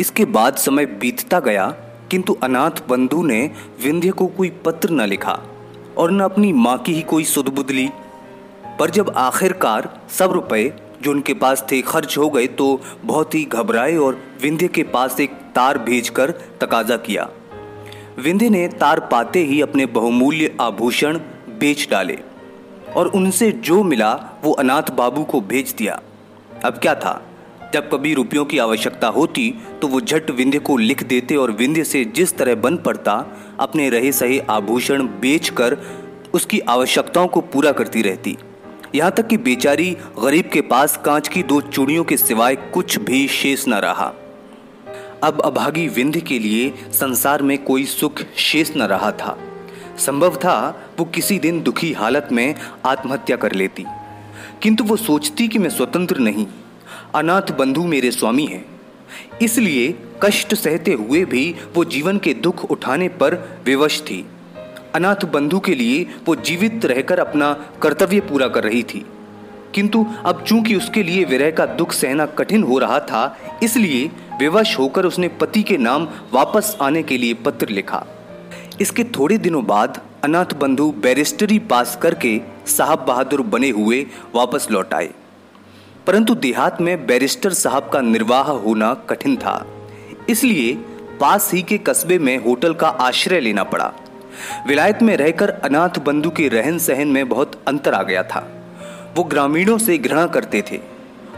इसके बाद समय बीतता गया, किंतु अनाथ बंधु ने विंध्य को कोई पत्र न लिखा और न अपनी माँ की ही कोई सुध ली पर जब आखिरकार सब रुपए जो उनके पास थे खर्च हो गए तो बहुत ही घबराए और विंध्य के पास एक तार भेजकर तकाजा किया। विंध्य ने तार पाते ही अपने बहुमूल्य आभूषण बेच डाले और उनसे जो मिला, वो अनाथ बाबू को भेज दिया। अब क्या था? जब कभी रुपयों की आवश्यकता होती तो वो झट विंध्य को लिख देते और विंध्य से जिस तरह बन पड़ता, अपने रहे सहे आभूषण बेचकर उसकी आवश्यकताओं को पूरा करती रहती। यहाँ तक कि बेचारी गरीब के पास कांच की दो चूड़ियों के सिवाय कुछ भी शेष न रहा। अब अभागी विंध्य के लिए संसार में कोई सुख शेष न रहा था। संभव था वो किसी दिन दुखी हालत में आत्महत्या कर लेती। किंतु वो सोचती कि मैं स्वतंत्र नहीं। अनाथ बंधु मेरे स्वामी हैं। इसलिए कष्ट सहते हुए भी वो जीवन के दुख उठाने पर विवश थी। अनाथ बंधु के लिए वो जीवित रहकर अपना कर्तव्य पूरा कर रही थी। किंतु अब चूँकि उसके लिए विरह का दुख सहना कठिन हो रहा था, इसलिए विवश होकर उसने पति के नाम वापस आने के लिए पत्र लिखा। इसके थोड़े दिनों बाद अनाथ बंधु बैरिस्टरी पास करके साहब बहादुर बने हुए वापस लौट आए। परंतु देहात में बैरिस्टर साहब का निर्वाह होना कठिन था। इसलिए पास ही के कस्बे में होटल का आश्रय लेना पड़ा। विलायत में रहकर अनाथ बंधु के रहन सहन में बहुत अंतर आ गया था। वो ग्रामीणों से घृणा करते थे।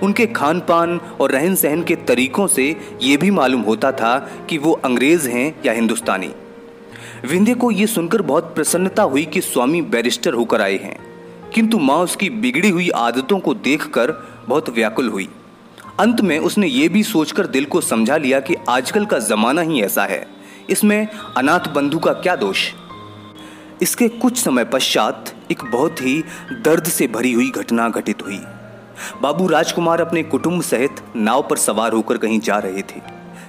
उनके खान पान और रहन सहन के तरीकों से ये भी मालूम होता था कि वो अंग्रेज़ हैं या हिंदुस्तानी। विंध्य को ये सुनकर बहुत प्रसन्नता हुई कि स्वामी बैरिस्टर होकर आए हैं। किंतु माँ उसकी बिगड़ी हुई आदतों को देखकर बहुत व्याकुल हुई। अंत में उसने ये भी सोचकर दिल को समझा लिया कि आजकल का जमाना ही ऐसा है। इसमें अनाथ बंधु का क्या दोष? इसके कुछ समय पश्चात एक बहुत ही दर्द से भरी हुई घटना घटित हुई। बाबू राजकुमार अपने कुटुंब सहित नाव पर सवार होकर कहीं जा रहे थे,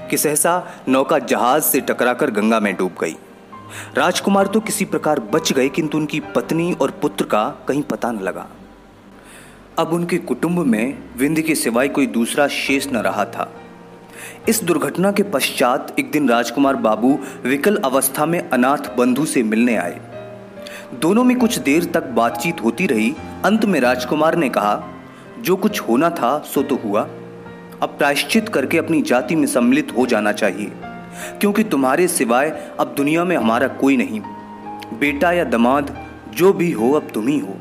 कि सहसा नौका जहाज़ से टकराकर गंगा में डूब गई। राजकुमार तो किसी प्रकार बच गए, किंतु उनकी पत्नी और पुत्र का कहीं पता न लगा। अब उनके कुटुंब में विंध्य के सिवाय कोई दूसरा शेष न रहा था। इस दुर्घटना के पश्चात एक दिन राजकुमार बाबू विकल अवस्था में अनाथ बंधु से मिलने आए। दोनों में कुछ देर तक बातचीत होती रही। अंत में राजकुमार ने कहा, जो कुछ होना था, सो तो हुआ। अब प्रायश्चित करके अपनी जाति में सम्मिलित हो जाना चाहिए, क्योंकि तुम्हारे सिवाय अब दुनिया में हमारा कोई नहीं। बेटा या दमाद, जो भी हो, अब तुम ही हो।